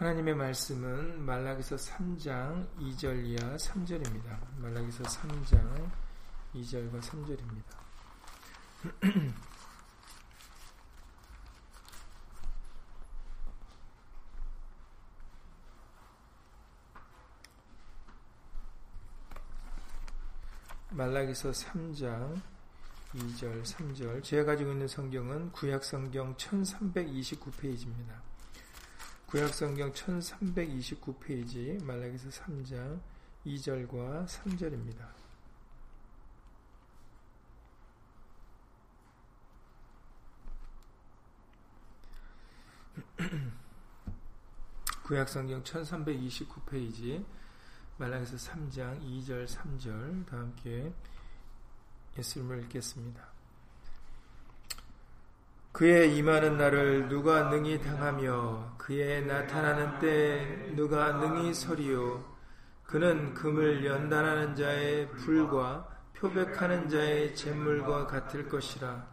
하나님의 말씀은 말라기서 3장 2절 이하 3절입니다. 말라기서 3장 2절과 3절입니다. 말라기서 3장 2절, 3절. 제가 가지고 있는 성경은 구약 성경 1329페이지입니다. 구약 성경 1329페이지 말라기서 3장 2절과 3절입니다. 구약 성경 1329페이지 말라기서 3장 2절 3절 다 함께 예수님을 읽겠습니다. 그의 임하는 날을 누가 능히 당하며 그의 나타나는 때 누가 능히 서리요? 그는 금을 연단하는 자의 불과 표백하는 자의 잿물과 같을 것이라.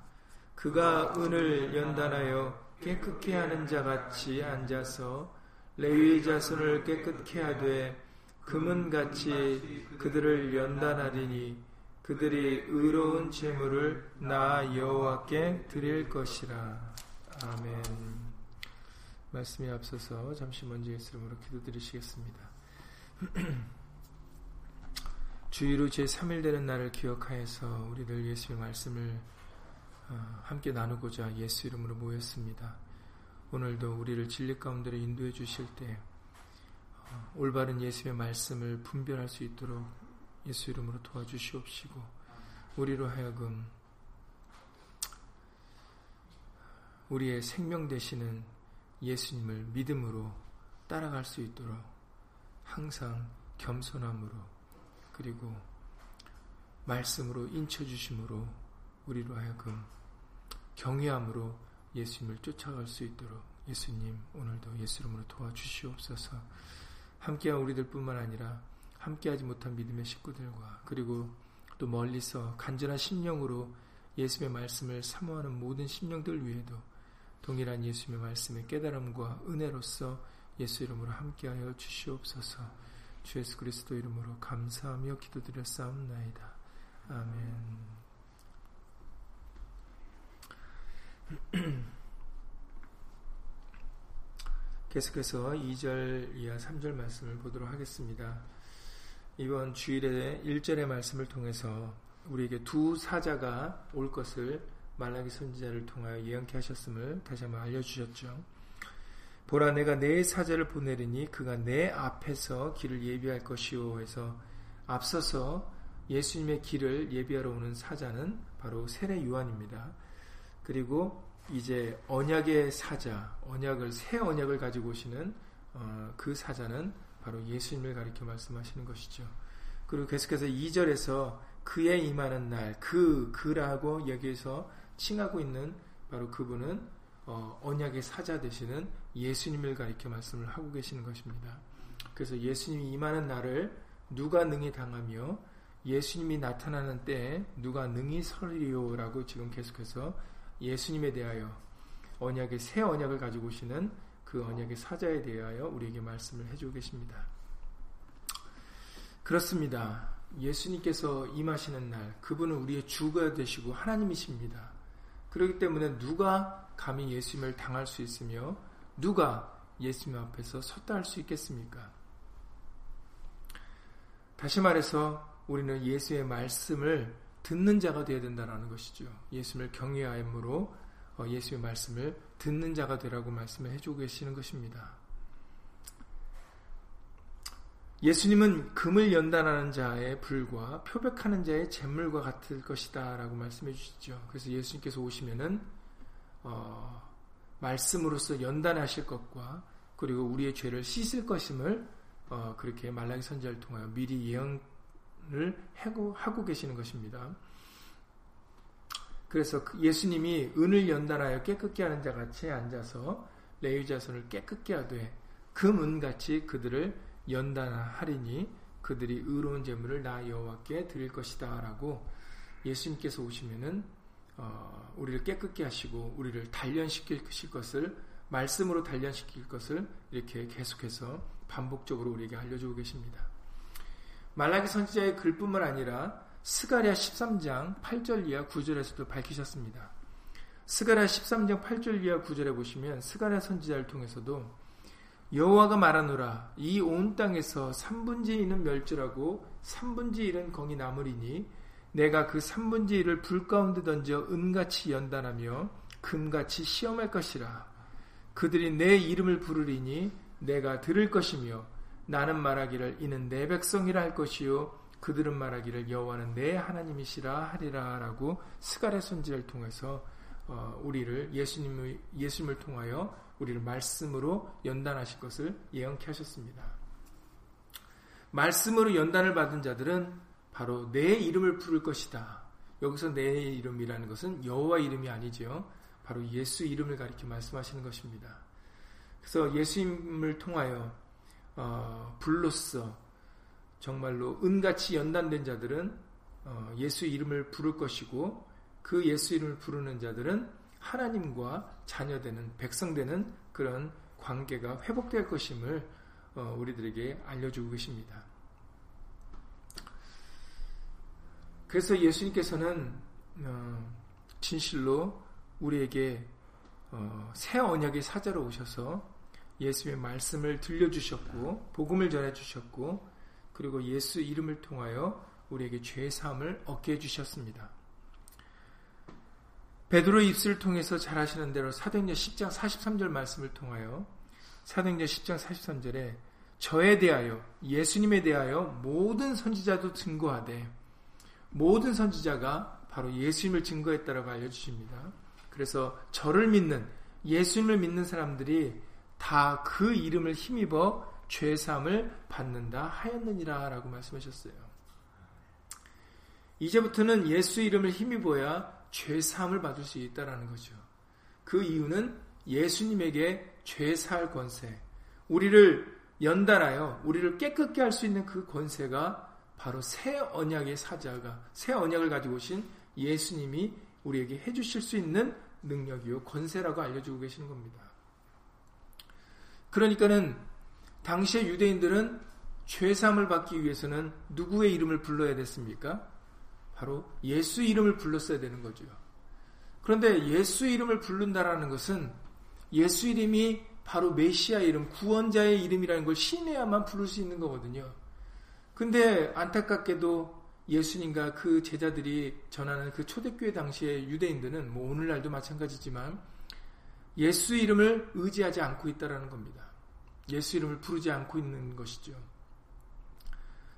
그가 은을 연단하여 깨끗게 하는 자 같이 앉아서 레위의 자손을 깨끗게 하되 금은 같이 그들을 연단하리니 그들이 의로운 재물을 나 여호와께 드릴 것이라. 아멘. 말씀에 앞서서 잠시 먼저 예수 이름으로 기도드리시겠습니다. 주의로 제3일 되는 날을 기억하여서 우리들 예수의 말씀을 어, 함께 나누고자 예수 이름으로 모였습니다. 오늘도 우리를 진리 가운데 인도해 주실 때 올바른 예수의 말씀을 분별할 수 있도록 예수 이름으로 도와주시옵시고 우리로 하여금 우리의 생명 되시는 예수님을 믿음으로 따라갈 수 있도록 항상 겸손함으로 그리고 말씀으로 인쳐주심으로 우리로 하여금 경외함으로 예수님을 쫓아갈 수 있도록 예수님 오늘도 예수 이름으로 도와주시옵소서. 함께한 우리들 뿐만 아니라 함께하지 못한 믿음의 식구들과 그리고 또 멀리서 간절한 심령으로 예수의 말씀을 사모하는 모든 심령들 위에도 동일한 예수의 말씀의 깨달음과 은혜로서 예수 이름으로 함께하여 주시옵소서. 주 예수 그리스도 이름으로 감사하며 기도드렸사옵나이다. 아멘. 계속해서 2절 이하 3절 말씀을 보도록 하겠습니다. 이번 주일에 1절의 말씀을 통해서 우리에게 두 사자가 올 것을 말라기 선지자를 통하여 예언케 하셨음을 다시 한번 알려주셨죠. 보라 내가 내 사자를 보내리니 그가 내 앞에서 길을 예비할 것이오 해서 앞서서 예수님의 길을 예비하러 오는 사자는 바로 세례 요한입니다. 그리고 이제 언약의 사자, 언약을 새 언약을 가지고 오시는 어, 그 사자는 바로 예수님을 가리켜 말씀하시는 것이죠. 그리고 계속해서 2절에서 그의 임하는 날, 그 그라고 여기에서 칭하고 있는 바로 그분은 어, 언약의 사자 되시는 예수님을 가리켜 말씀을 하고 계시는 것입니다. 그래서 예수님이 임하는 날을 누가 능히 당하며 예수님이 나타나는 때에 누가 능히 서리요라고 지금 계속해서 예수님에 대하여 언약의 새 언약을 가지고 오시는 그 언약의 사자에 대하여 우리에게 말씀을 해주고 계십니다. 그렇습니다. 예수님께서 임하시는 날, 그분은 우리의 주가 되시고 하나님이십니다. 그렇기 때문에 누가 감히 예수님을 당할 수 있으며 누가 예수님 앞에서 섰다 할 수 있겠습니까? 다시 말해서 우리는 예수의 말씀을 듣는 자가 되어야 된다는 것이죠. 예수님을 경외함으로 어, 예수의 말씀을 듣는 자가 되라고 말씀을 해주고 계시는 것입니다. 예수님은 금을 연단하는 자의 불과 표백하는 자의 잿물과 같을 것이다 라고 말씀해 주시죠. 그래서 예수님께서 오시면은 어, 말씀으로서 연단하실 것과 그리고 우리의 죄를 씻을 것임을 어, 그렇게 말라기 선지자를 통하여 미리 예언 을 하고, 하고 계시는 것입니다. 그래서 그 예수님이 은을 연단하여 깨끗게 하는 자 같이 앉아서 레위 자손을 깨끗게 하되 그 문같이 그들을 연단하리니 그들이 의로운 재물을 나 여호와께 드릴 것이다 라고 예수님께서 오시면은 어, 우리를 깨끗게 하시고 우리를 단련시킬 것을 말씀으로 단련시킬 것을 이렇게 계속해서 반복적으로 우리에게 알려주고 계십니다. 말라기 선지자의 글뿐만 아니라 스가랴 13장 8절 이하 9절에서도 밝히셨습니다. 스가랴 13장 8절 이하 9절에 보시면 스가랴 선지자를 통해서도 여호와가 말하노라 이 온 땅에서 3분지 2는 멸절하고 3분지 1은 거기 남으리니 내가 그 3분지 1을 불 가운데 던져 은같이 연단하며 금같이 시험할 것이라 그들이 내 이름을 부르리니 내가 들을 것이며 나는 말하기를 이는 내 백성이라 할 것이요 그들은 말하기를 여호와는 내 하나님이시라 하리라라고 스가랴 선지를 통해서 어, 우리를 예수님을 예수님을 통하여 우리를 말씀으로 연단하실 것을 예언케 하셨습니다. 말씀으로 연단을 받은 자들은 바로 내 이름을 부를 것이다. 여기서 내 이름이라는 것은 여호와 이름이 아니죠. 바로 예수 이름을 가리켜 말씀하시는 것입니다. 그래서 예수님을 통하여 어, 불로써 정말로 은같이 연단된 자들은 어, 예수 이름을 부를 것이고 그 예수 이름을 부르는 자들은 하나님과 자녀되는 백성되는 그런 관계가 회복될 것임을 어, 우리들에게 알려주고 계십니다. 그래서 예수님께서는 어, 진실로 우리에게 어, 새 언약의 사자로 오셔서 예수의 말씀을 들려주셨고 복음을 전해주셨고 그리고 예수 이름을 통하여 우리에게 죄 사함을 얻게 해 주셨습니다. 베드로 입술을 통해서 잘 하시는 대로 사도행전 10장 43절 말씀을 통하여 사도행전 10장 43절에 저에 대하여 예수님에 대하여 모든 선지자도 증거하되 모든 선지자가 바로 예수님을 증거했다라고 알려 주십니다. 그래서 저를 믿는 예수님을 믿는 사람들이 다 그 이름을 힘입어 죄삼을 받는다 하였느니라 라고 말씀하셨어요. 이제부터는 예수 이름을 힘입어야 죄사함을 받을 수 있다라는 거죠. 그 이유는 예수님에게 죄사할 권세, 우리를 연단하여 우리를 깨끗게 할 수 있는 그 권세가 바로 새 언약의 사자가 새 언약을 가지고 오신 예수님이 우리에게 해주실 수 있는 능력이요 권세라고 알려주고 계시는 겁니다. 그러니까는 당시의 유대인들은 죄사함을 받기 위해서는 누구의 이름을 불러야 됐습니까? 바로 예수 이름을 불렀어야 되는 거죠. 그런데 예수 이름을 부른다라는 것은 예수 이름이 바로 메시아 이름, 구원자의 이름이라는 걸 신해야만 부를 수 있는 거거든요. 근데 안타깝게도 예수님과 그 제자들이 전하는 그 초대교회 당시의 유대인들은 뭐 오늘날도 마찬가지지만 예수 이름을 의지하지 않고 있다라는 겁니다. 예수 이름을 부르지 않고 있는 것이죠.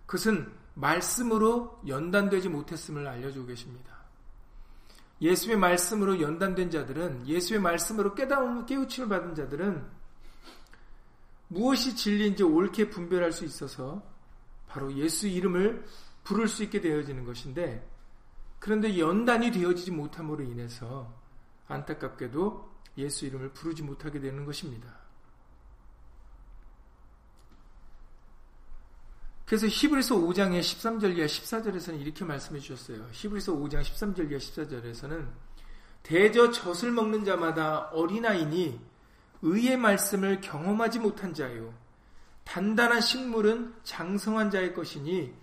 그것은 말씀으로 연단되지 못했음을 알려주고 계십니다. 예수의 말씀으로 연단된 자들은 예수의 말씀으로 깨달음 깨우침을 받은 자들은 무엇이 진리인지 옳게 분별할 수 있어서 바로 예수 이름을 부를 수 있게 되어지는 것인데 그런데 연단이 되어지지 못함으로 인해서 안타깝게도 예수 이름을 부르지 못하게 되는 것입니다. 그래서 히브리서 5장의 13절 이하 14절에서는 이렇게 말씀해 주셨어요. 히브리서 5장 13절 이하 14절에서는 대저 젖을 먹는 자마다 어린아이니 의의 말씀을 경험하지 못한 자요. 단단한 식물은 장성한 자의 것이니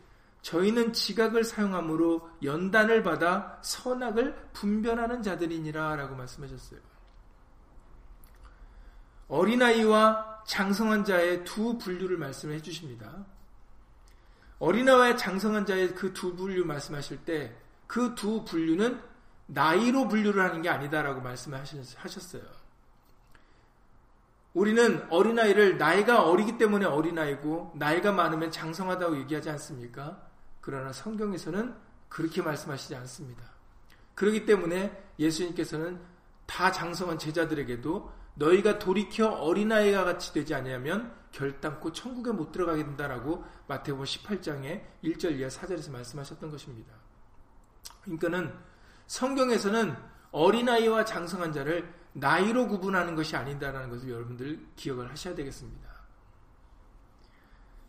저희는 지각을 사용함으로 연단을 받아 선악을 분별하는 자들이니라 라고 말씀하셨어요. 어린아이와 장성한 자의 두 분류를 말씀해 주십니다. 어린아이와 장성한 자의 그 두 분류 말씀하실 때 그 두 분류는 나이로 분류를 하는 게 아니다라고 말씀하셨어요. 우리는 어린아이를 나이가 어리기 때문에 어린아이고 나이가 많으면 장성하다고 얘기하지 않습니까? 그러나 성경에서는 그렇게 말씀하시지 않습니다. 그렇기 때문에 예수님께서는 다 장성한 제자들에게도 너희가 돌이켜 어린아이가 같이 되지 않으면 결단코 천국에 못 들어가게 된다라고 마태복음 18장에 1절 이하 4절에서 말씀하셨던 것입니다. 그러니까는 성경에서는 어린아이와 장성한 자를 나이로 구분하는 것이 아닌다라는 것을 여러분들 기억을 하셔야 되겠습니다.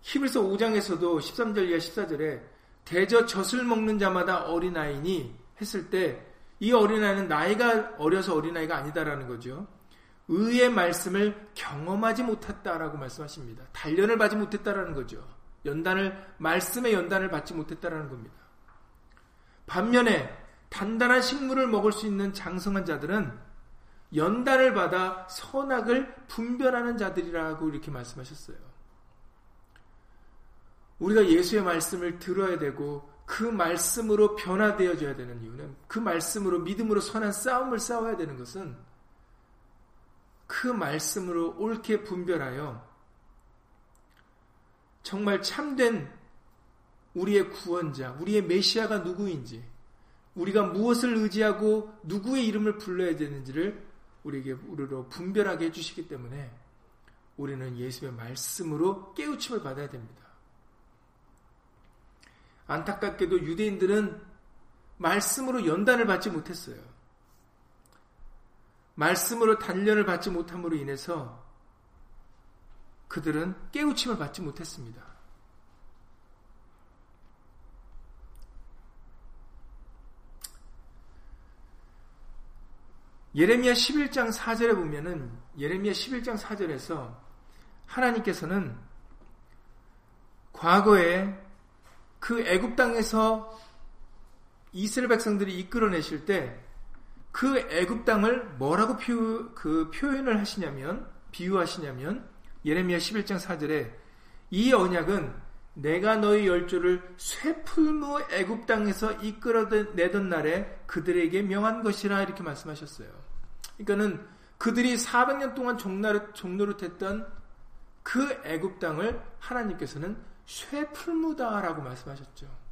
히브리서 5장에서도 13절 이하 14절에 대저 젖을 먹는 자마다 어린아이니 했을 때 이 어린아이는 나이가 어려서 어린아이가 아니다라는 거죠. 의의 말씀을 경험하지 못했다라고 말씀하십니다. 단련을 받지 못했다라는 거죠. 연단을 말씀의 연단을 받지 못했다라는 겁니다. 반면에 단단한 식물을 먹을 수 있는 장성한 자들은 연단을 받아 선악을 분별하는 자들이라고 이렇게 말씀하셨어요. 우리가 예수의 말씀을 들어야 되고 그 말씀으로 변화되어져야 되는 이유는 그 말씀으로 믿음으로 선한 싸움을 싸워야 되는 것은 그 말씀으로 옳게 분별하여 정말 참된 우리의 구원자, 우리의 메시아가 누구인지, 우리가 무엇을 의지하고 누구의 이름을 불러야 되는지를 우리에게 우리로 분별하게 해주시기 때문에 우리는 예수의 말씀으로 깨우침을 받아야 됩니다. 안타깝게도 유대인들은 말씀으로 연단을 받지 못했어요. 말씀으로 단련을 받지 못함으로 인해서 그들은 깨우침을 받지 못했습니다. 예레미야 11장 4절에 보면은 예레미야 11장 4절에서 하나님께서는 과거에 그 애굽 땅에서 이스라엘 백성들이 이끌어내실 때 그 애굽 땅을 뭐라고 표, 그 표현을 하시냐면 비유하시냐면 예레미야 11장 4절에 이 언약은 내가 너희 열조를 쇠풀무 애굽 땅에서 이끌어내던 날에 그들에게 명한 것이라 이렇게 말씀하셨어요. 그러니까는 그들이 400년 동안 종노릇, 종노릇했던 그 애굽 땅을 하나님께서는 쇠풀무다라고 말씀하셨죠.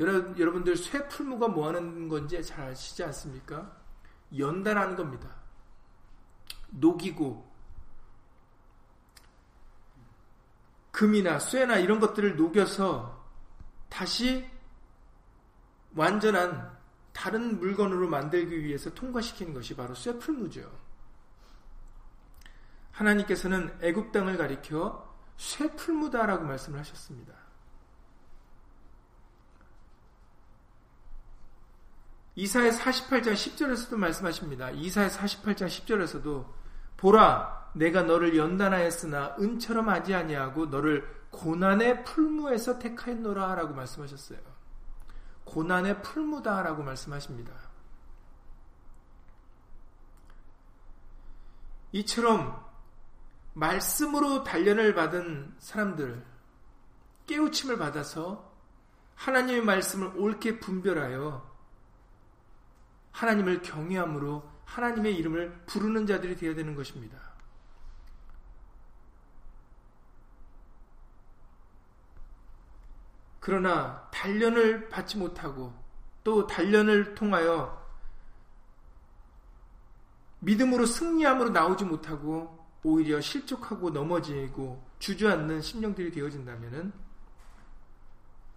여러, 여러분들 쇠풀무가 뭐 하는 건지 잘 아시지 않습니까? 연단하는 겁니다. 녹이고 금이나 쇠나 이런 것들을 녹여서 다시 완전한 다른 물건으로 만들기 위해서 통과시키는 것이 바로 쇠풀무죠. 하나님께서는 애굽 땅을 가리켜 쇠풀무다라고 말씀을 하셨습니다. 이사의 48장 10절에서도 말씀하십니다. 이사의 48장 10절에서도 보라 내가 너를 연단하였으나 은처럼 하지 아니하고 너를 고난의 풀무에서 택하였노라 라고 말씀하셨어요. 고난의 풀무다 라고 말씀하십니다. 이처럼 말씀으로 단련을 받은 사람들, 깨우침을 받아서 하나님의 말씀을 옳게 분별하여 하나님을 경외함으로 하나님의 이름을 부르는 자들이 되어야 되는 것입니다. 그러나 단련을 받지 못하고 또 단련을 통하여 믿음으로 승리함으로 나오지 못하고 오히려 실족하고 넘어지고 주저앉는 심령들이 되어진다면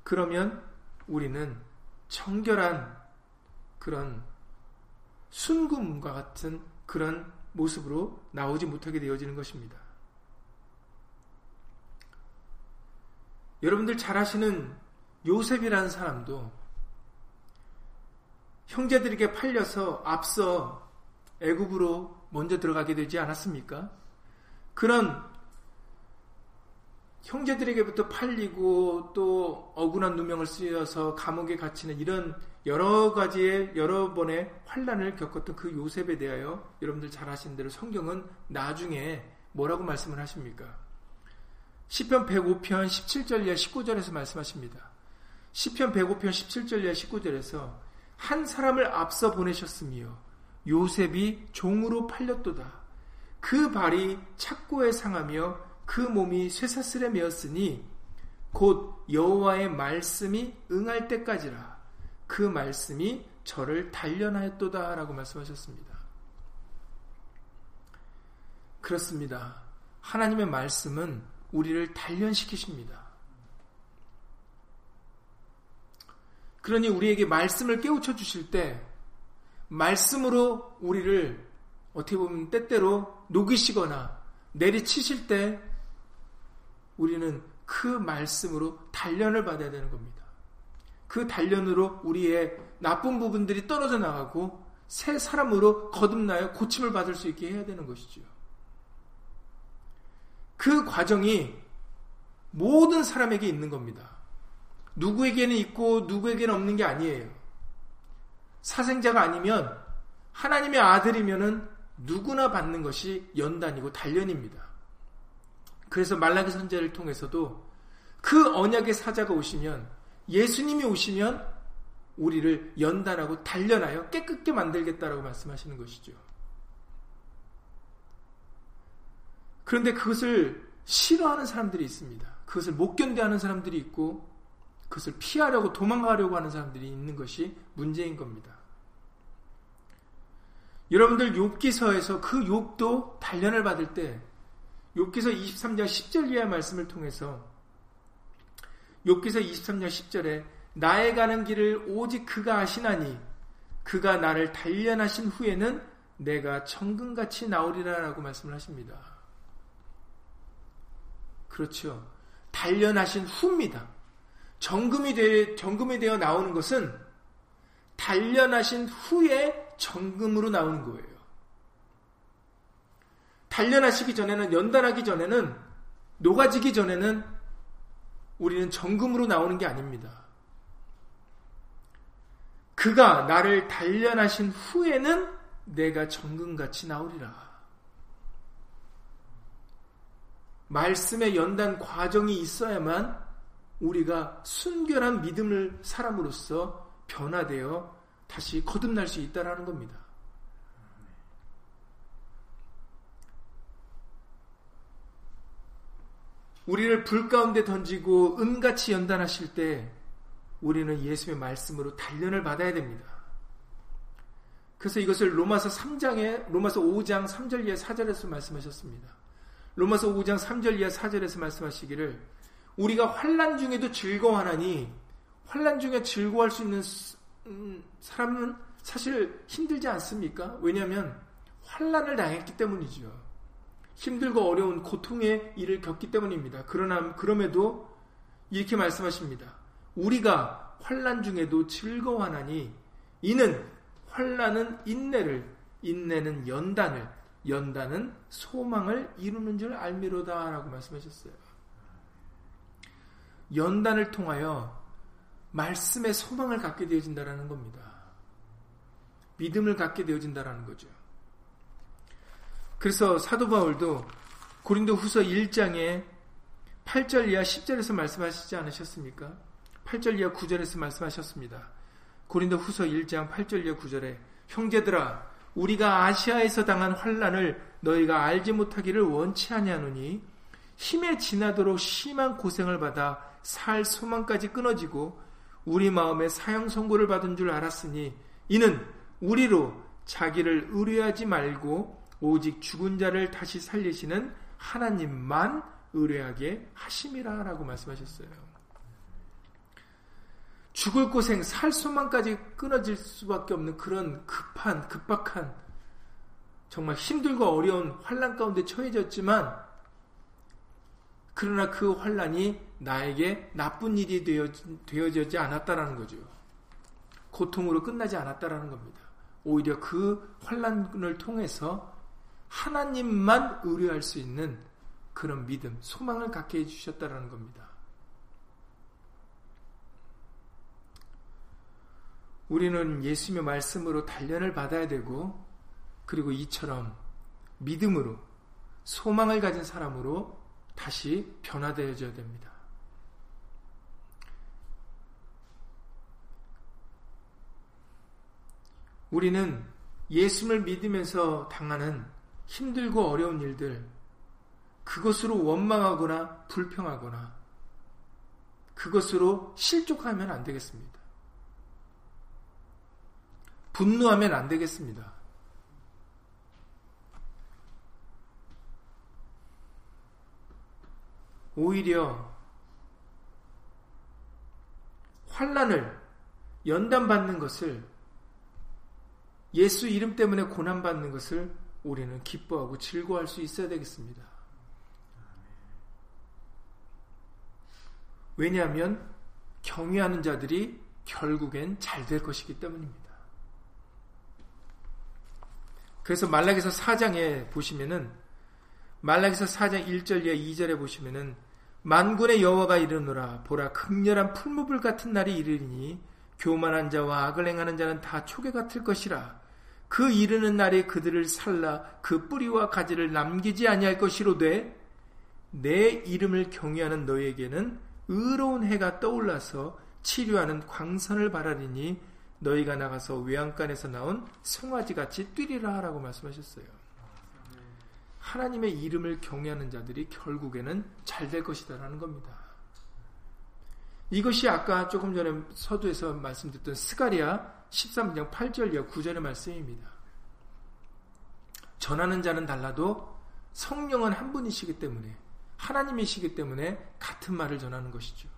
그러면 우리는 정결한 그런 순금과 같은 그런 모습으로 나오지 못하게 되어지는 것입니다. 여러분들 잘 아시는 요셉이라는 사람도 형제들에게 팔려서 앞서 애굽으로 먼저 들어가게 되지 않았습니까? 그런 형제들에게부터 팔리고 또 억울한 누명을 쓰여서 감옥에 갇히는 이런 여러 가지의 여러 번의 환란을 겪었던 그 요셉에 대하여 여러분들 잘 아시는 대로 성경은 나중에 뭐라고 말씀을 하십니까? 시편 105편 17절 이하 19절에서 말씀하십니다. 시편 105편 17절 이하 19절에서 한 사람을 앞서 보내셨으며 요셉이 종으로 팔렸도다. 그 발이 착고에 상하며 그 몸이 쇠사슬에 메었으니 곧 여호와의 말씀이 응할 때까지라 그 말씀이 저를 단련하였도다 라고 말씀하셨습니다. 그렇습니다. 하나님의 말씀은 우리를 단련시키십니다. 그러니 우리에게 말씀을 깨우쳐 주실 때 말씀으로 우리를 어떻게 보면 때때로 녹이시거나 내리치실 때 우리는 그 말씀으로 단련을 받아야 되는 겁니다. 그 단련으로 우리의 나쁜 부분들이 떨어져 나가고 새 사람으로 거듭나여 고침을 받을 수 있게 해야 되는 것이지요. 그 과정이 모든 사람에게 있는 겁니다. 누구에게는 있고 누구에게는 없는 게 아니에요. 사생자가 아니면 하나님의 아들이면은 누구나 받는 것이 연단이고 단련입니다. 그래서 말라기 선제를 통해서도 그 언약의 사자가 오시면 예수님이 오시면 우리를 연단하고 단련하여 깨끗게 만들겠다라고 말씀하시는 것이죠. 그런데 그것을 싫어하는 사람들이 있습니다. 그것을 못 견뎌하는 사람들이 있고 그것을 피하려고 도망가려고 하는 사람들이 있는 것이 문제인 겁니다. 여러분들 욥기서에서 그 욥도 단련을 받을 때 욥기서 23장 10절 이하의 말씀을 통해서 욥기서 23장 10절에 나의 가는 길을 오직 그가 아시나니 그가 나를 단련하신 후에는 내가 천금같이 나오리라라고 말씀을 하십니다. 그렇죠. 단련하신 후입니다. 정금이 되, 정금이 되어 나오는 것은 단련하신 후에 정금으로 나오는 거예요. 단련하시기 전에는 연단하기 전에는 녹아지기 전에는 우리는 정금으로 나오는 게 아닙니다. 그가 나를 단련하신 후에는 내가 정금같이 나오리라. 말씀의 연단 과정이 있어야만 우리가 순결한 믿음을 사람으로서 변화되어 다시 거듭날 수 있다라는 겁니다. 우리를 불 가운데 던지고 은같이 연단하실 때 우리는 예수의 말씀으로 단련을 받아야 됩니다. 그래서 이것을 로마서 3장에 로마서 5장 3절 이하 4절에서 말씀하셨습니다. 로마서 5장 3절 이하 4절에서 말씀하시기를 우리가 환란 중에도 즐거워하나니 환란 중에 즐거워할 수 있는 음, 사람은 사실 힘들지 않습니까? 왜냐하면 환란을 당했기 때문이죠. 힘들고 어려운 고통의 일을 겪기 때문입니다. 그러나 그럼에도 이렇게 말씀하십니다. 우리가 환란 중에도 즐거워하나니 이는 환란은 인내를 인내는 연단을 연단은 소망을 이루는 줄 알미로다라고 말씀하셨어요. 연단을 통하여 말씀의 소망을 갖게 되어진다라는 겁니다. 믿음을 갖게 되어진다라는 거죠. 그래서 사도 바울도 고린도 후서 1장에 8절 이하 10절에서 말씀하시지 않으셨습니까? 8절 이하 9절에서 말씀하셨습니다. 고린도 후서 1장 8절 이하 9절에 형제들아 우리가 아시아에서 당한 환란을 너희가 알지 못하기를 원치 아니하노니 힘에 지나도록 심한 고생을 받아 살 소망까지 끊어지고 우리 마음에 사형 선고를 받은 줄 알았으니 이는 우리로 자기를 의뢰하지 말고 오직 죽은 자를 다시 살리시는 하나님만 의뢰하게 하심이라 라고 말씀하셨어요. 죽을 고생, 살 수만까지 끊어질 수밖에 없는 그런 급한, 급박한, 정말 힘들고 어려운 환란 가운데 처해졌지만, 그러나 그 환란이 나에게 나쁜 일이 되어, 되어지지 않았다라는 거죠. 고통으로 끝나지 않았다라는 겁니다. 오히려 그 환란을 통해서 하나님만 의뢰할 수 있는 그런 믿음, 소망을 갖게 해주셨다라는 겁니다. 우리는 예수님의 말씀으로 단련을 받아야 되고, 그리고 이처럼 믿음으로, 소망을 가진 사람으로 다시 변화되어져야 됩니다. 우리는 예수를 믿으면서 당하는 힘들고 어려운 일들, 그것으로 원망하거나 불평하거나 그것으로 실족하면 안 되겠습니다. 분노하면 안 되겠습니다. 오히려 환란을 연단받는 것을 예수 이름 때문에 고난받는 것을 우리는 기뻐하고 즐거워할 수 있어야 되겠습니다. 왜냐하면 경외하는 자들이 결국엔 잘 될 것이기 때문입니다. 그래서 말라기서 4장에 보시면은 말라기서 4장 1절 에 2절에 보시면은 만군의 여호와가 이르노라 보라 극렬한 풀무불 같은 날이 이르리니 교만한 자와 악을 행하는 자는 다 초계 같을 것이라 그 이르는 날에 그들을 살라 그 뿌리와 가지를 남기지 아니할 것이로되 내 이름을 경외하는 너에게는 의로운 해가 떠올라서 치료하는 광선을 바라리니 너희가 나가서 외양간에서 나온 송아지같이 뛰리라 하라고 말씀하셨어요. 하나님의 이름을 경외하는 자들이 결국에는 잘 될 것이다라는 겁니다. 이것이 아까 조금 전에 서두에서 말씀드렸던 스가리아 13장 8절 이하 9절의 말씀입니다. 전하는 자는 달라도 성령은 한 분이시기 때문에 하나님이시기 때문에 같은 말을 전하는 것이죠.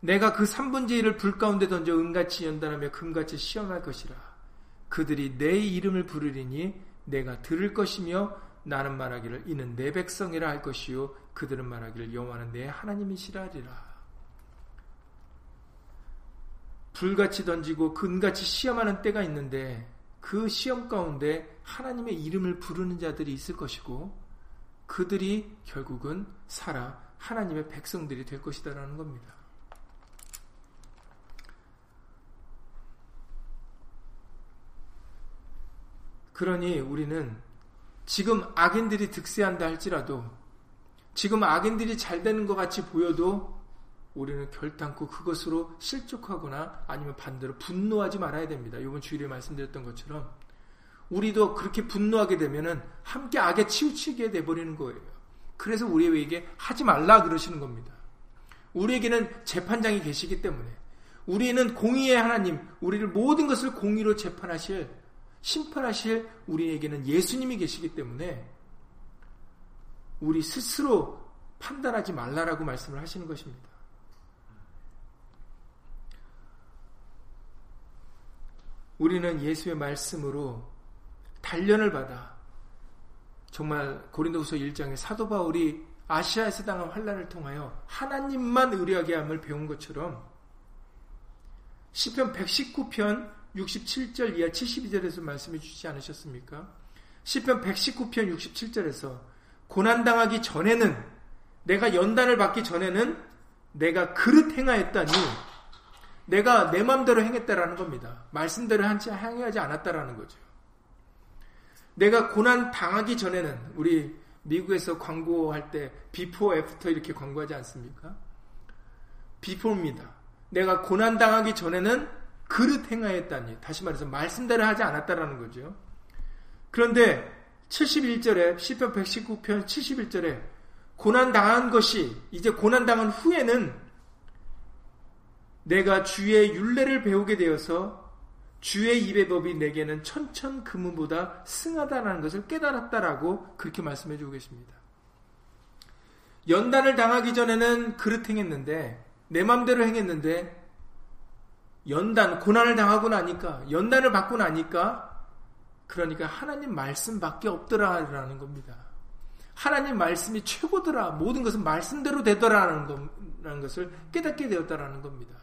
내가 그 3분의 1을 불 가운데 던져 은같이 연단하며 금같이 시험할 것이라. 그들이 내 이름을 부르리니 내가 들을 것이며 나는 말하기를 이는 내 백성이라 할 것이요 그들은 말하기를 여호와는 내 하나님이시라 하리라. 불같이 던지고 금같이 시험하는 때가 있는데 그 시험 가운데 하나님의 이름을 부르는 자들이 있을 것이고 그들이 결국은 살아 하나님의 백성들이 될 것이다라는 겁니다. 그러니 우리는 지금 악인들이 득세한다 할지라도 지금 악인들이 잘 되는 것 같이 보여도 우리는 결단코 그것으로 실족하거나 아니면 반대로 분노하지 말아야 됩니다. 이번 주일에 말씀드렸던 것처럼 우리도 그렇게 분노하게 되면은 함께 악에 치우치게 돼버리는 거예요. 그래서 우리에게 하지 말라 그러시는 겁니다. 우리에게는 재판장이 계시기 때문에 우리는 공의의 하나님, 우리를 모든 것을 공의로 재판하실 심판하실 우리에게는 예수님이 계시기 때문에 우리 스스로 판단하지 말라라고 말씀을 하시는 것입니다. 우리는 예수의 말씀으로 단련을 받아 정말 고린도후서 1장에 사도 바울이 아시아에서 당한 환란을 통하여 하나님만 의뢰하게 함을 배운 것처럼 시편 119편 67절 이하 72절에서 말씀해 주시지 않으셨습니까? 시편 119편 67절에서 고난 당하기 전에는 내가 연단을 받기 전에는 내가 그릇 행하였다니 내가 내 마음대로 행했다라는 겁니다. 말씀대로 한지 행하지 않았다라는 거죠. 내가 고난 당하기 전에는 우리 미국에서 광고할 때 before after 이렇게 광고하지 않습니까? before입니다. 내가 고난 당하기 전에는 그릇 행하였다니. 다시 말해서 말씀대로 하지 않았다라는 거죠. 그런데 71절에 시편 119편 71절에 고난 당한 것이 이제 고난 당한 후에는 내가 주의 윤례를 배우게 되어서 주의 입의 법이 내게는 천천 금은보다 승하다라는 것을 깨달았다라고 그렇게 말씀해 주고 계십니다. 연단을 당하기 전에는 그릇 행했는데 내 맘대로 행했는데 연단, 고난을 당하고 나니까, 연단을 받고 나니까, 그러니까 하나님 말씀밖에 없더라라는 겁니다. 하나님 말씀이 최고더라. 모든 것은 말씀대로 되더라라는 것을 깨닫게 되었다라는 겁니다.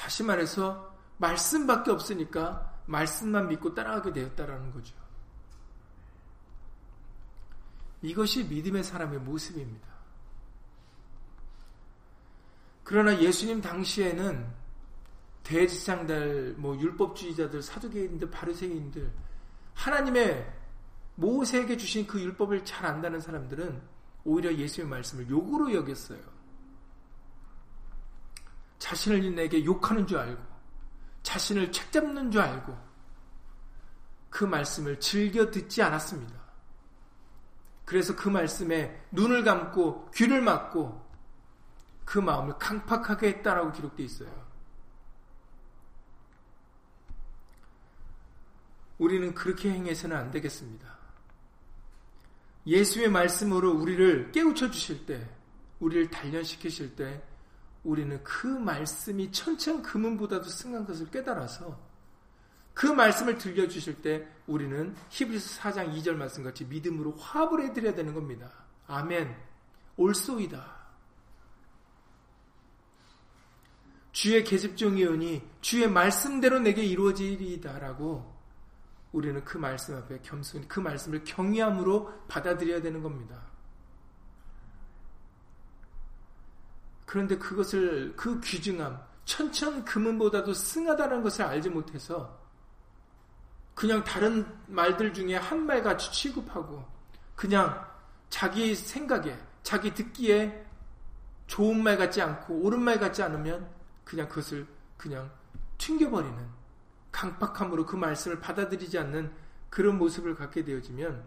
다시 말해서 말씀밖에 없으니까 말씀만 믿고 따라가게 되었다라는 거죠. 이것이 믿음의 사람의 모습입니다. 그러나 예수님 당시에는 대지상들, 뭐 율법주의자들, 사두개인들, 바리새인들, 하나님의 모세에게 주신 그 율법을 잘 안다는 사람들은 오히려 예수의 말씀을 욕으로 여겼어요. 자신을 내게 욕하는 줄 알고, 자신을 책잡는 줄 알고, 그 말씀을 즐겨 듣지 않았습니다. 그래서 그 말씀에 눈을 감고 귀를 막고 그 마음을 강팍하게 했다라고 기록되어 있어요. 우리는 그렇게 행해서는 안 되겠습니다. 예수의 말씀으로 우리를 깨우쳐 주실 때, 우리를 단련시키실 때, 우리는 그 말씀이 천천 금은보다도 승한 것을 깨달아서 그 말씀을 들려주실 때 우리는 히브리서 4장 2절 말씀같이 믿음으로 화합을 해드려야 되는 겁니다. 아멘. 옳소이다. 주의 계집종이오니 주의 말씀대로 내게 이루어지리다라고 우리는 그 말씀 앞에 겸손히 그 말씀을 경외함으로 받아들여야 되는 겁니다. 그런데 그것을 그 귀중함, 천천 금은보다도 승하다는 것을 알지 못해서 그냥 다른 말들 중에 한 말같이 취급하고 그냥 자기 생각에 자기 듣기에 좋은 말 같지 않고 옳은 말 같지 않으면 그냥 그것을 그냥 튕겨버리는 강팍함으로 그 말씀을 받아들이지 않는 그런 모습을 갖게 되어지면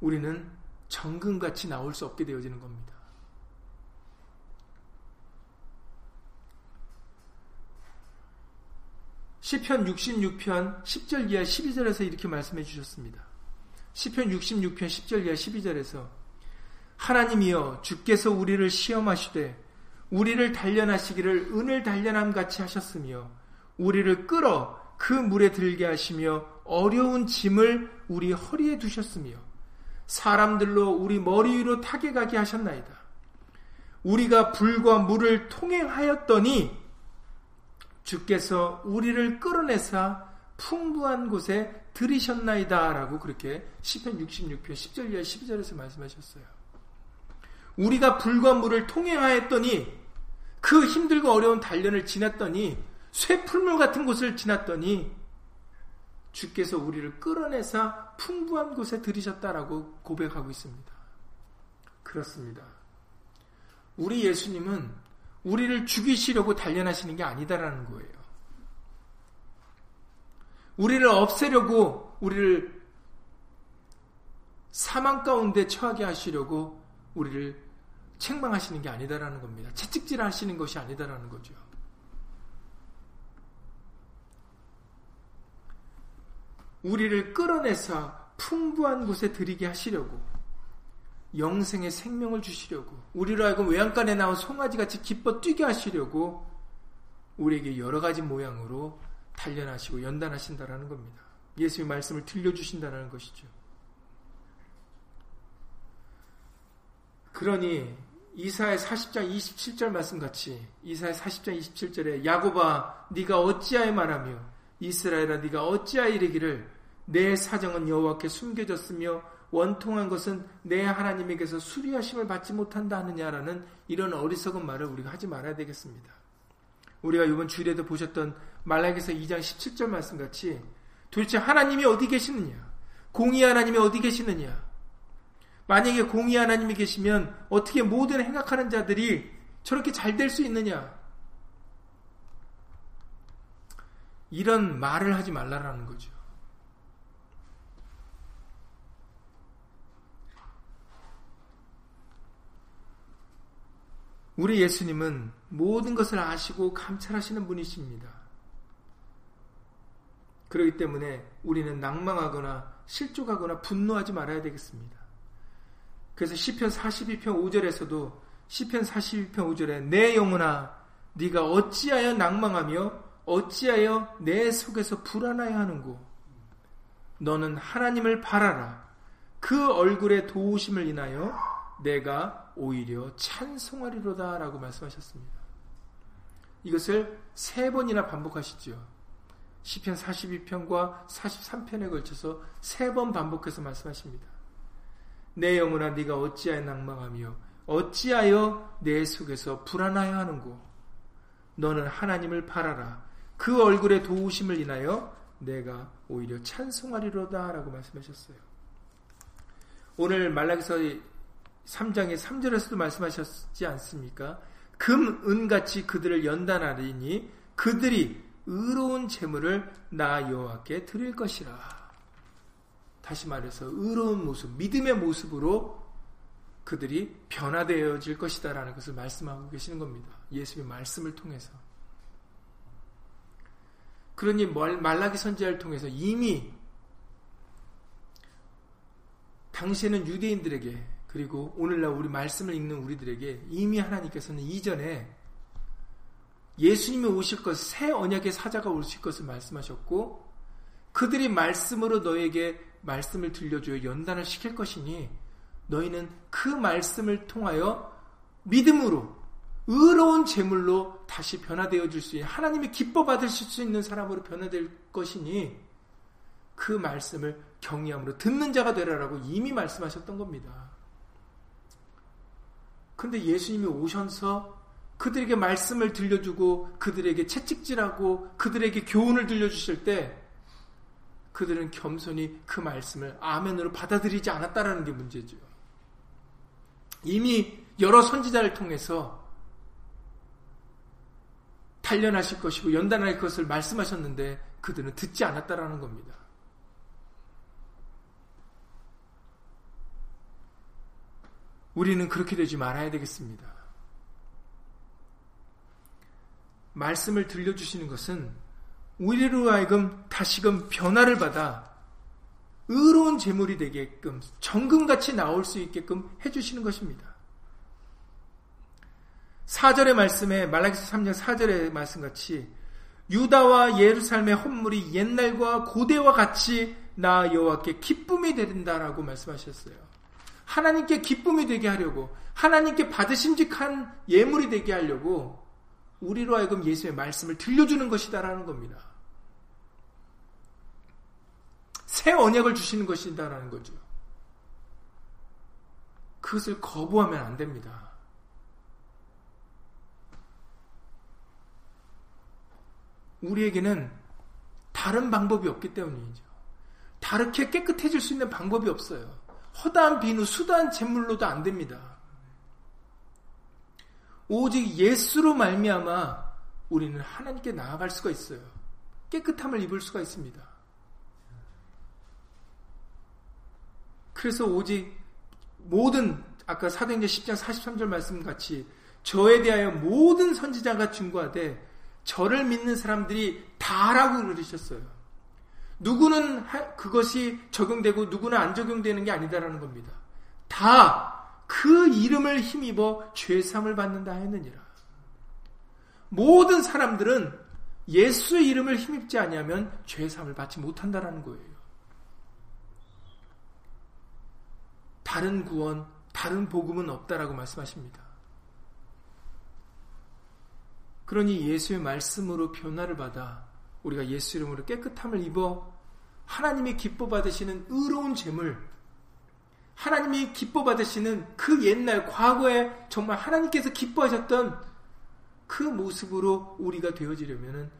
우리는 정금같이 나올 수 없게 되어지는 겁니다. 시편 66편 10절 이하 12절에서 이렇게 말씀해 주셨습니다. 시편 66편 10절 이하 12절에서 하나님이여 주께서 우리를 시험하시되 우리를 단련하시기를 은을 단련함 같이 하셨으며 우리를 끌어 그 물에 들게 하시며 어려운 짐을 우리 허리에 두셨으며 사람들로 우리 머리 위로 타게 가게 하셨나이다. 우리가 불과 물을 통행하였더니 주께서 우리를 끌어내사 풍부한 곳에 들이셨나이다 라고 그렇게 10편 66편 10절 이하 12절에서 말씀하셨어요. 우리가 불과 물을 통행하였더니 그 힘들고 어려운 단련을 지났더니 쇠풀물 같은 곳을 지났더니 주께서 우리를 끌어내사 풍부한 곳에 들이셨다라고 고백하고 있습니다. 그렇습니다. 우리 예수님은 우리를 죽이시려고 단련하시는 게 아니다라는 거예요. 우리를 없애려고 우리를 사망 가운데 처하게 하시려고 우리를 책망하시는 게 아니다라는 겁니다. 채찍질 하시는 것이 아니다라는 거죠. 우리를 끌어내서 풍부한 곳에 들이게 하시려고 영생의 생명을 주시려고 우리로 하여금 외양간에 나온 송아지 같이 기뻐 뛰게 하시려고 우리에게 여러 가지 모양으로 단련하시고 연단하신다라는 겁니다. 예수의 말씀을 들려주신다는 것이죠. 그러니 이사의 40장 27절 말씀 같이 이사의 40장 27절에 야고바 네가 어찌하여 말하며 이스라엘아 네가 어찌하여 이르기를 내 사정은 여호와께 숨겨졌으며 원통한 것은 내 하나님에게서 수리하심을 받지 못한다 하느냐라는 이런 어리석은 말을 우리가 하지 말아야 되겠습니다. 우리가 이번 주일에도 보셨던 말라기서 2장 17절 말씀 같이 도대체 하나님이 어디 계시느냐? 공의 하나님이 어디 계시느냐? 만약에 공의 하나님이 계시면 어떻게 모든 행악하는 자들이 저렇게 잘 될 수 있느냐? 이런 말을 하지 말라라는 거죠. 우리 예수님은 모든 것을 아시고 감찰하시는 분이십니다. 그렇기 때문에 우리는 낭망하거나 실족하거나 분노하지 말아야 되겠습니다. 그래서 시편 42편 5절에서도 시편 42편 5절에 내 영혼아 네가 어찌하여 낭망하며 어찌하여 내 속에서 불안하여 하는고 너는 하나님을 바라라 그 얼굴의 도우심을 인하여 내가 오히려 찬송하리로다 라고 말씀하셨습니다. 이것을 세 번이나 반복하시죠. 시편 42편과 43편에 걸쳐서 세 번 반복해서 말씀하십니다. 내 영혼아 네가 어찌하여 낭망하며 어찌하여 내 속에서 불안하여 하는고 너는 하나님을 바라라 그 얼굴의 도우심을 인하여 내가 오히려 찬송하리로다 라고 말씀하셨어요. 오늘 말라기서 3장의 3절에서도 말씀하셨지 않습니까? 금, 은같이 그들을 연단하리니 그들이 의로운 재물을 나 여호와께 드릴 것이라. 다시 말해서 의로운 모습, 믿음의 모습으로 그들이 변화되어질 것이다라는 것을 말씀하고 계시는 겁니다. 예수의 말씀을 통해서. 그러니 말라기 선지자를 통해서 이미 당시에는 유대인들에게 그리고 오늘날 우리 말씀을 읽는 우리들에게 이미 하나님께서는 이전에 예수님이 오실 것, 새 언약의 사자가 오실 것을 말씀하셨고 그들이 말씀으로 너에게 말씀을 들려줘야 연단을 시킬 것이니 너희는 그 말씀을 통하여 믿음으로 의로운 제물로 다시 변화되어 질 수 있는 하나님이 기뻐 받으실 수 있는 사람으로 변화될 것이니 그 말씀을 경외함으로 듣는 자가 되라라고 이미 말씀하셨던 겁니다. 근데 예수님이 오셔서 그들에게 말씀을 들려주고 그들에게 채찍질하고 그들에게 교훈을 들려주실 때 그들은 겸손히 그 말씀을 아멘으로 받아들이지 않았다라는 게 문제죠. 이미 여러 선지자를 통해서 단련하실 것이고 연단할 것을 말씀하셨는데 그들은 듣지 않았다라는 겁니다. 우리는 그렇게 되지 말아야 되겠습니다. 말씀을 들려주시는 것은 우리로 하여금 다시금 변화를 받아 의로운 재물이 되게끔 정금같이 나올 수 있게끔 해주시는 것입니다. 4절의 말씀에 말라기서 3장 4절의 말씀같이 유다와 예루살렘의 헌물이 옛날과 고대와 같이 나 여호와께 기쁨이 된다라고 말씀하셨어요. 하나님께 기쁨이 되게 하려고 하나님께 받으심직한 예물이 되게 하려고 우리로 하여금 예수의 말씀을 들려주는 것이다라는 겁니다. 새 언약을 주시는 것이다라는 거죠. 그것을 거부하면 안 됩니다. 우리에게는 다른 방법이 없기 때문이죠. 다르게 깨끗해질 수 있는 방법이 없어요. 허다한 비누, 수다한 잿물로도 안 됩니다. 오직 예수로 말미암아 우리는 하나님께 나아갈 수가 있어요. 깨끗함을 입을 수가 있습니다. 그래서 오직 모든 아까 사도행전 10장 43절 말씀 같이 저에 대하여 모든 선지자가 증거하되 저를 믿는 사람들이 다라고 그러셨어요. 누구는 그것이 적용되고 누구는 안 적용되는 게 아니다라는 겁니다. 다 그 이름을 힘입어 죄삼을 받는다 했느니라. 모든 사람들은 예수의 이름을 힘입지 아니하면 죄삼을 받지 못한다라는 거예요. 다른 구원, 다른 복음은 없다라고 말씀하십니다. 그러니 예수의 말씀으로 변화를 받아 우리가 예수 이름으로 깨끗함을 입어 하나님이 기뻐 받으시는 의로운 재물, 하나님이 기뻐 받으시는 그 옛날 과거에 정말 하나님께서 기뻐하셨던 그 모습으로 우리가 되어지려면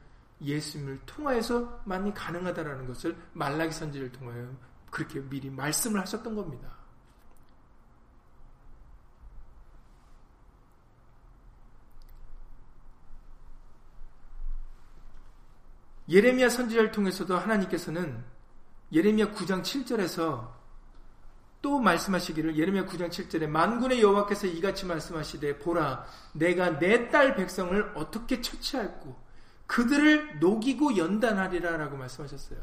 예수님을 통하여서 만이 가능하다라는 것을 말라기 선지를 통하여 그렇게 미리 말씀을 하셨던 겁니다. 예레미야 선지자를 통해서도 하나님께서는 예레미야 9장 7절에서 또 말씀하시기를 예레미야 9장 7절에 만군의 여호와께서 이같이 말씀하시되 보라 내가 내 딸 백성을 어떻게 처치할고 그들을 녹이고 연단하리라라고 말씀하셨어요.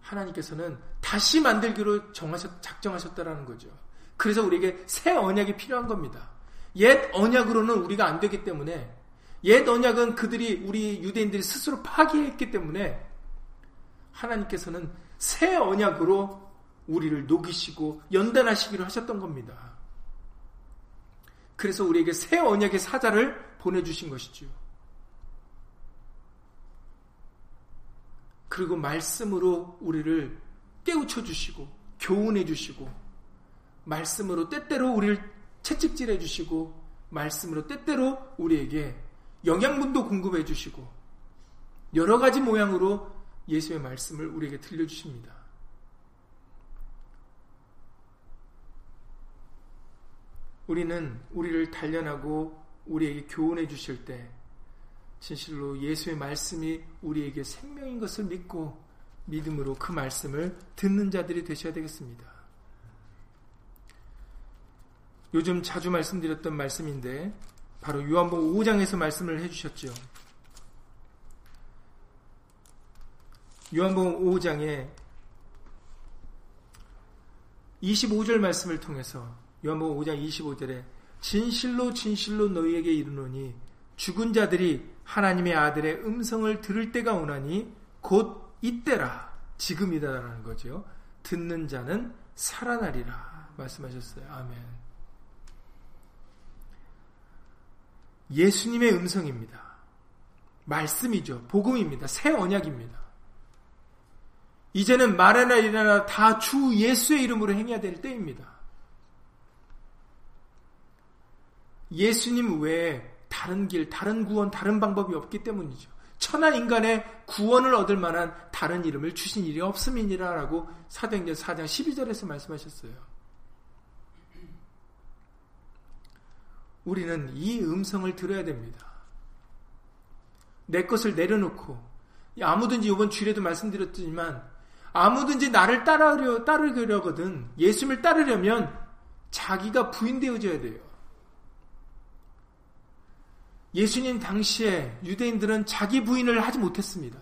하나님께서는 다시 만들기로 정하셨 작정하셨다라는 거죠. 그래서 우리에게 새 언약이 필요한 겁니다. 옛 언약으로는 우리가 안 되기 때문에 옛 언약은 그들이 우리 유대인들이 스스로 파기했기 때문에 하나님께서는 새 언약으로 우리를 녹이시고 연단하시기로 하셨던 겁니다. 그래서 우리에게 새 언약의 사자를 보내주신 것이죠. 그리고 말씀으로 우리를 깨우쳐 주시고 교훈해 주시고 말씀으로 때때로 우리를 채찍질해 주시고 말씀으로 때때로 우리에게 영양분도 궁금해 주시고 여러 가지 모양으로 예수의 말씀을 우리에게 들려주십니다. 우리는 우리를 단련하고 우리에게 교훈해 주실 때 진실로 예수의 말씀이 우리에게 생명인 것을 믿고 믿음으로 그 말씀을 듣는 자들이 되셔야 되겠습니다. 요즘 자주 말씀드렸던 말씀인데 바로 요한복음 5장에서 말씀을 해주셨죠. 요한복음 5장에 25절 말씀을 통해서 요한복음 5장 25절에 진실로 진실로 너희에게 이르노니 죽은 자들이 하나님의 아들의 음성을 들을 때가 오나니 곧 이때라 지금이다라는 거죠. 듣는 자는 살아나리라 말씀하셨어요. 아멘. 예수님의 음성입니다. 말씀이죠. 복음입니다. 새 언약입니다. 이제는 말하나 일어나 다 주 예수의 이름으로 행해야 될 때입니다. 예수님 외에 다른 길, 다른 구원, 다른 방법이 없기 때문이죠. 천한 인간의 구원을 얻을 만한 다른 이름을 주신 일이 없음이니라라고 사도행전 4장 12절에서 말씀하셨어요. 우리는 이 음성을 들어야 됩니다. 내 것을 내려놓고 아무든지 이번 주일에도 말씀드렸지만 아무든지 나를 따르려 따르려거든 예수님을 따르려면 자기가 부인되어져야 돼요. 예수님 당시에 유대인들은 자기 부인을 하지 못했습니다.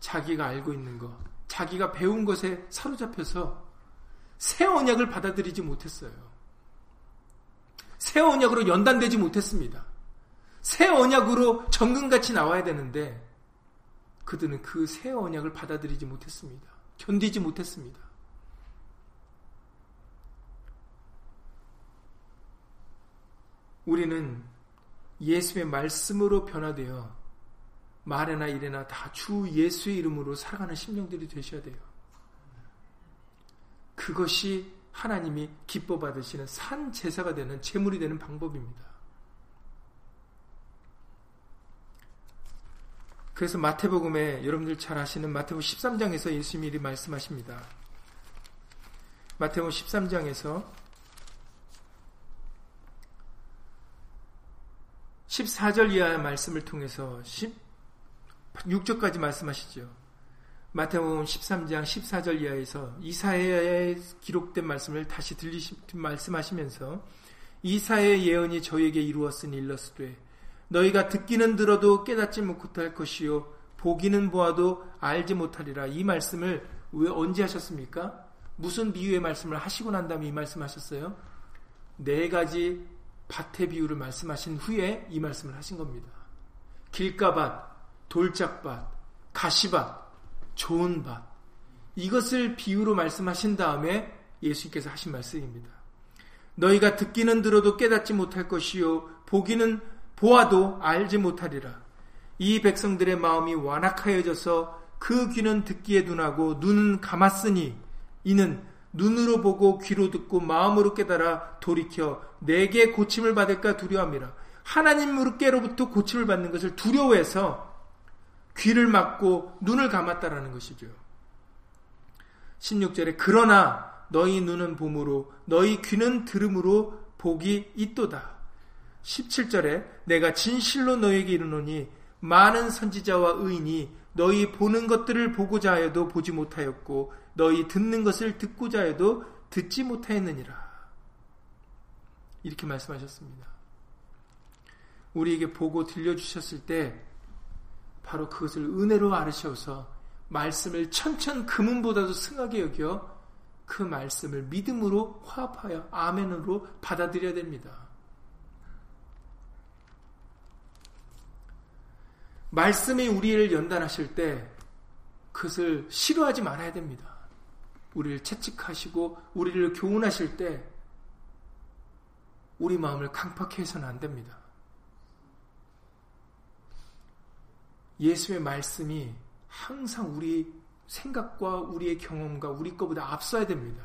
자기가 알고 있는 것, 자기가 배운 것에 사로잡혀서 새 언약을 받아들이지 못했어요. 새 언약으로 연단되지 못했습니다. 새 언약으로 정금같이 나와야 되는데 그들은 그 새 언약을 받아들이지 못했습니다. 견디지 못했습니다. 우리는 예수의 말씀으로 변화되어 말에나 일에나 다 주 예수의 이름으로 살아가는 심령들이 되셔야 돼요. 그것이 하나님이 기뻐 받으시는 산 제사가 되는 제물이 되는 방법입니다. 그래서 마태복음에 여러분들 잘 아시는 마태복음 13장에서 예수님이 이리 말씀하십니다. 마태복음 13장에서 14절 이하의 말씀을 통해서 16절까지 말씀하시죠. 마태복음 13장 14절 이하에서 이사야에 기록된 말씀을 다시 들리시 말씀하시면서 이사의 예언이 저에게 이루었으니 일러스되 너희가 듣기는 들어도 깨닫지 못할 것이요 보기는 보아도 알지 못하리라 이 말씀을 왜 언제 하셨습니까? 무슨 비유의 말씀을 하시고 난 다음에 이 말씀하셨어요? 네 가지 밭의 비유를 말씀하신 후에 이 말씀을 하신 겁니다. 길가밭, 돌짝밭, 가시밭, 좋은 밭. 이것을 비유로 말씀하신 다음에 예수님께서 하신 말씀입니다. 너희가 듣기는 들어도 깨닫지 못할 것이요 보기는 보아도 알지 못하리라. 이 백성들의 마음이 완악하여져서 그 귀는 듣기에 둔하고 눈은 감았으니 이는 눈으로 보고 귀로 듣고 마음으로 깨달아 돌이켜 내게 고침을 받을까 두려움이라. 하나님 으로께로부터 고침을 받는 것을 두려워해서 귀를 막고 눈을 감았다라는 것이죠. 16절에 그러나 너희 눈은 봄으로 너희 귀는 들음으로 복이 있도다. 17절에 내가 진실로 너에게 이르노니 많은 선지자와 의인이 너희 보는 것들을 보고자 하여도 보지 못하였고 너희 듣는 것을 듣고자 해도 듣지 못하였느니라. 이렇게 말씀하셨습니다. 우리에게 보고 들려주셨을 때 바로 그것을 은혜로 알으셔서 말씀을 천천 금은보다도 승하게 여겨 그 말씀을 믿음으로 화합하여 아멘으로 받아들여야 됩니다. 말씀이 우리를 연단하실 때 그것을 싫어하지 말아야 됩니다. 우리를 채찍하시고 우리를 교훈하실 때 우리 마음을 강팍해 해서는 안 됩니다. 예수의 말씀이 항상 우리 생각과 우리의 경험과 우리 것보다 앞서야 됩니다.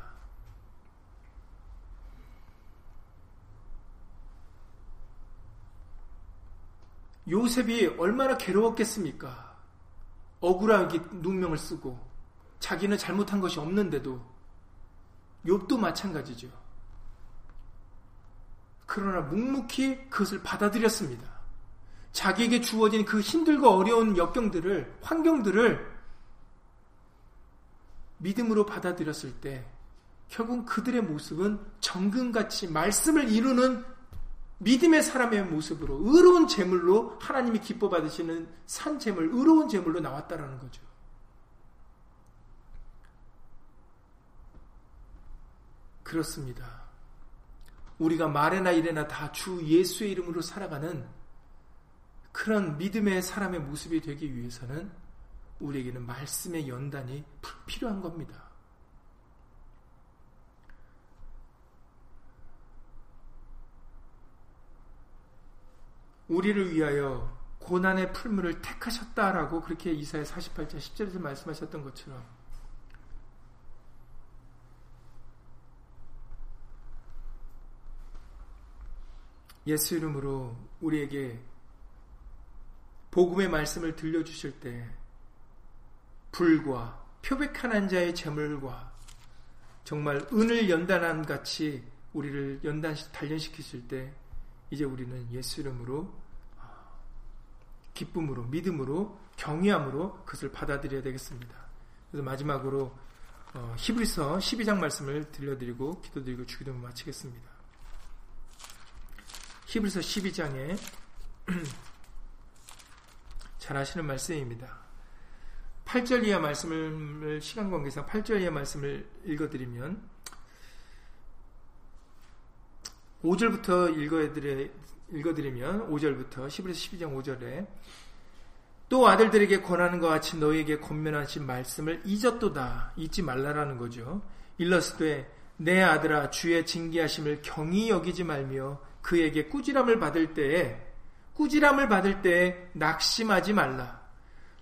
요셉이 얼마나 괴로웠겠습니까? 억울하게 눈명을 쓰고 자기는 잘못한 것이 없는데도 욥도 마찬가지죠. 그러나 묵묵히 그것을 받아들였습니다. 자기에게 주어진 그 힘들고 어려운 역경들을 환경들을 믿음으로 받아들였을 때 결국 그들의 모습은 정금같이 말씀을 이루는 믿음의 사람의 모습으로 의로운 제물로 하나님이 기뻐 받으시는 산 제물, 의로운 제물로 나왔다라는 거죠. 그렇습니다. 우리가 말에나 이래나 다 주 예수의 이름으로 살아가는 그런 믿음의 사람의 모습이 되기 위해서는 우리에게는 말씀의 연단이 필요한 겁니다. 우리를 위하여 고난의 풀물을 택하셨다라고 그렇게 이사야 48장 10절에서 말씀하셨던 것처럼 예수 이름으로 우리에게 복음의 말씀을 들려주실 때 불과 표백한 한 자의 재물과 정말 은을 연단한 같이 우리를 연단 단련시키실 때 이제 우리는 예수 이름으로 아, 기쁨으로 믿음으로 경외함으로 그것을 받아들여야 되겠습니다. 그래서 마지막으로 어, 히브리서 12장 말씀을 들려드리고 기도드리고 주기도 마치겠습니다. 히브리서 12장에 잘 아시는 말씀입니다. 8절 이하 말씀을 시간 관계상 8절 이하 말씀을 읽어드리면 5절부터 읽어드리, 읽어드리면 5절부터 11에서 12장 5절에 또 아들들에게 권하는 것 같이 너에게 권면하신 말씀을 잊었도다 잊지 말라라는 거죠. 일러스되 내 아들아 주의 징계하심을 경히 여기지 말며 그에게 꾸지람을 받을 때에 꾸지람을 받을 때에 낙심하지 말라.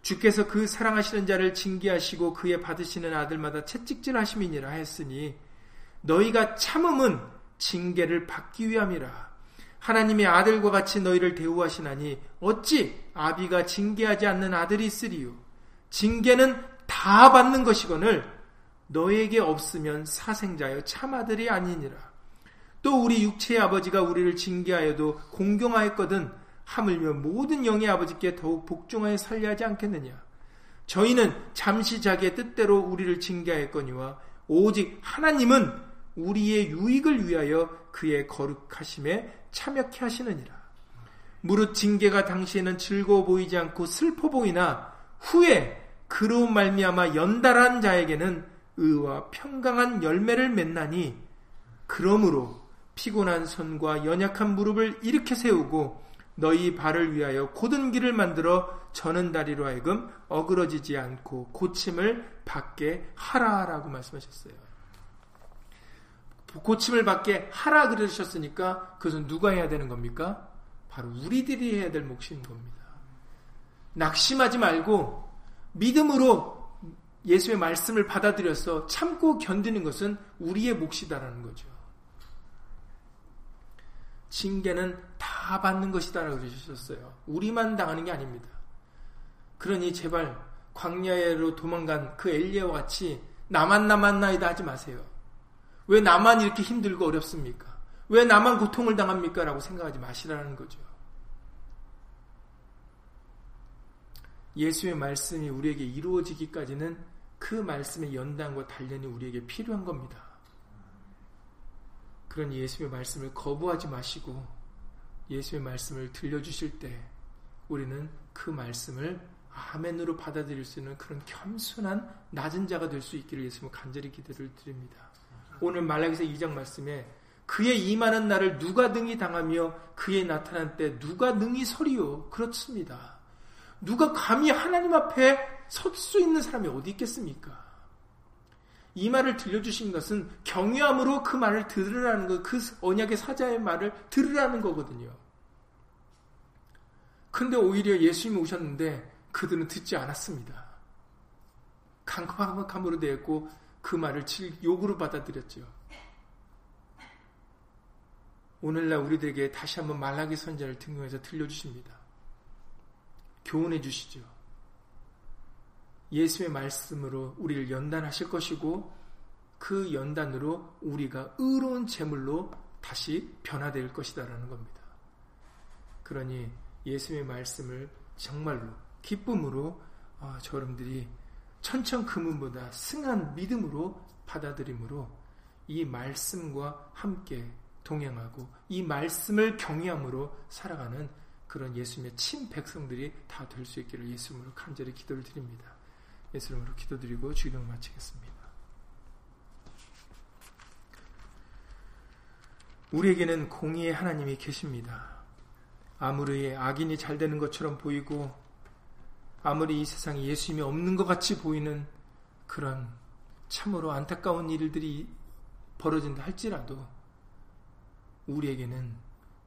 주께서 그 사랑하시는 자를 징계하시고 그의 받으시는 아들마다 채찍질하심이니라 했으니 너희가 참음은 징계를 받기 위함이라. 하나님의 아들과 같이 너희를 대우하시나니 어찌 아비가 징계하지 않는 아들이 있으리요. 징계는 다 받는 것이거늘 너에게 없으면 사생자여 참아들이 아니니라. 또 우리 육체의 아버지가 우리를 징계하여도 공경하였거든 하물며 모든 영의 아버지께 더욱 복종하여 살려 하지 않겠느냐. 저희는 잠시 자기의 뜻대로 우리를 징계하였거니와 오직 하나님은 우리의 유익을 위하여 그의 거룩하심에 참여케 하시느니라. 무릇 징계가 당시에는 즐거워 보이지 않고 슬퍼 보이나 후에 그로 말미암아 연달한 자에게는 의와 평강한 열매를 맺나니 그러므로 피곤한 손과 연약한 무릎을 일으켜 세우고 너희 발을 위하여 고든 길을 만들어 저는 다리로 하여금 어그러지지 않고 고침을 받게 하라라고 말씀하셨어요. 고침을 받게 하라 그러셨으니까 그것은 누가 해야 되는 겁니까? 바로 우리들이 해야 될 몫인 겁니다. 낙심하지 말고 믿음으로 예수의 말씀을 받아들여서 참고 견디는 것은 우리의 몫이다라는 거죠. 징계는 다 받는 것이다라고 그러셨어요. 우리만 당하는 게 아닙니다. 그러니 제발 광야로 도망간 그 엘리야와 같이 나만 나만 나이다 하지 마세요. 왜 나만 이렇게 힘들고 어렵습니까? 왜 나만 고통을 당합니까? 라고 생각하지 마시라는 거죠. 예수의 말씀이 우리에게 이루어지기까지는 그 말씀의 연단과 단련이 우리에게 필요한 겁니다. 그런 예수의 말씀을 거부하지 마시고 예수의 말씀을 들려주실 때 우리는 그 말씀을 아멘으로 받아들일 수 있는 그런 겸손한 낮은 자가 될 수 있기를 예수님 간절히 기대를 드립니다. 오늘 말라기서 2장 말씀에 그의 임하는 날을 누가 능히 당하며 그의 나타난 때 누가 능히 서리요 그렇습니다. 누가 감히 하나님 앞에 설 수 있는 사람이 어디 있겠습니까? 이 말을 들려주신 것은 경외함으로 그 말을 들으라는 것, 그 언약의 사자의 말을 들으라는 거거든요. 근데 오히려 예수님이 오셨는데 그들은 듣지 않았습니다. 강박함으로 되었고 그 말을 욕으로 받아들였죠. 오늘날 우리들에게 다시 한번 말라기 선자를 등용해서 들려주십니다. 교훈해 주시죠. 예수의 말씀으로 우리를 연단하실 것이고 그 연단으로 우리가 의로운 제물로 다시 변화될 것이다라는 겁니다. 그러니 예수의 말씀을 정말로 기쁨으로 어, 저러들이 천천 금은보다 승한 믿음으로 받아들임으로 이 말씀과 함께 동행하고 이 말씀을 경외함으로 살아가는 그런 예수님의 친 백성들이 다 될 수 있기를 예수님으로 간절히 기도를 드립니다. 예수 이름으로 기도드리고 주기도 마치겠습니다. 우리에게는 공의의 하나님이 계십니다. 아무리 악인이 잘 되는 것처럼 보이고 아무리 이 세상에 예수님이 없는 것 같이 보이는 그런 참으로 안타까운 일들이 벌어진다 할지라도 우리에게는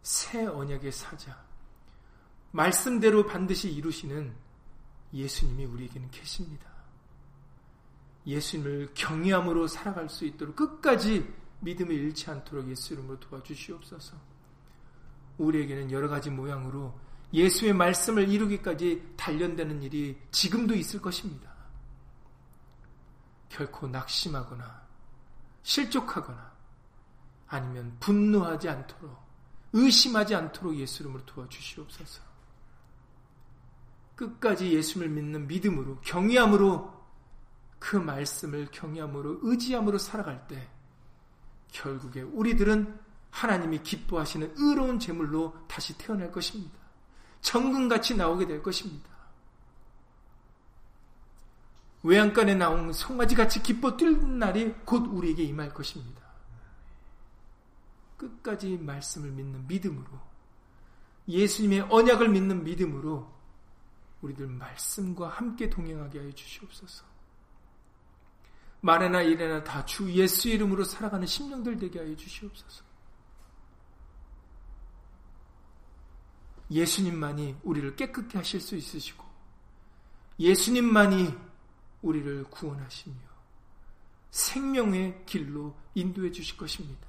새 언약의 사자, 말씀대로 반드시 이루시는 예수님이 우리에게는 계십니다. 예수님을 경외함으로 살아갈 수 있도록 끝까지 믿음을 잃지 않도록 예수 이름으로 도와주시옵소서. 우리에게는 여러 가지 모양으로 예수의 말씀을 이루기까지 단련되는 일이 지금도 있을 것입니다. 결코 낙심하거나 실족하거나 아니면 분노하지 않도록 의심하지 않도록 예수 이름으로 도와주시옵소서. 끝까지 예수를 믿는 믿음으로 경외함으로 그 말씀을 경외함으로 의지함으로 살아갈 때 결국에 우리들은 하나님이 기뻐하시는 의로운 제물로 다시 태어날 것입니다. 정금같이 나오게 될 것입니다. 외양간에 나온 송아지같이 기뻐 뛸 날이 곧 우리에게 임할 것입니다. 끝까지 말씀을 믿는 믿음으로 예수님의 언약을 믿는 믿음으로 우리들 말씀과 함께 동행하게 하여 주시옵소서. 말에나 일에나 다 주 예수 이름으로 살아가는 심령들 되게 하여 주시옵소서. 예수님만이 우리를 깨끗게 하실 수 있으시고 예수님만이 우리를 구원하시며 생명의 길로 인도해 주실 것입니다.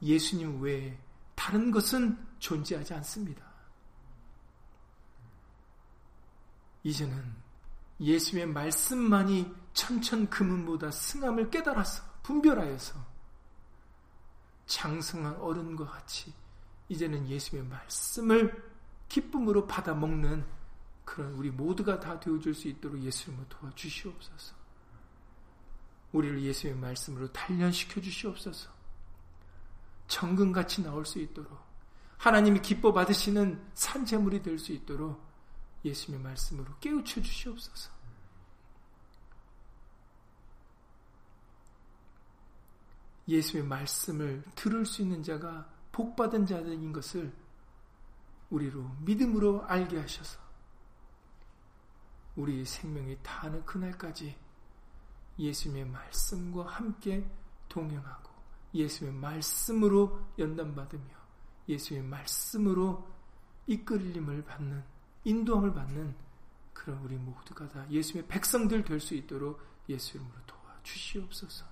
예수님 외에 다른 것은 존재하지 않습니다. 이제는 예수의 말씀만이 천천 금은보다 승함을 깨달아서 분별하여서 장성한 어른과 같이 이제는 예수의 말씀을 기쁨으로 받아 먹는 그런 우리 모두가 다 되어줄 수 있도록 예수님을 도와주시옵소서. 우리를 예수의 말씀으로 단련시켜 주시옵소서. 정금같이 나올 수 있도록 하나님이 기뻐 받으시는 산재물이 될 수 있도록 예수님의 말씀으로 깨우쳐 주시옵소서. 예수의 말씀을 들을 수 있는 자가 복받은 자들인 것을 우리로 믿음으로 알게 하셔서 우리 생명이 다하는 그날까지 예수님의 말씀과 함께 동행하고 예수의 말씀으로 연단받으며 예수의 말씀으로 이끌림을 받는 인도함을 받는 그런 우리 모두가 다 예수의 백성들 될 수 있도록 예수 이름으로 도와주시옵소서.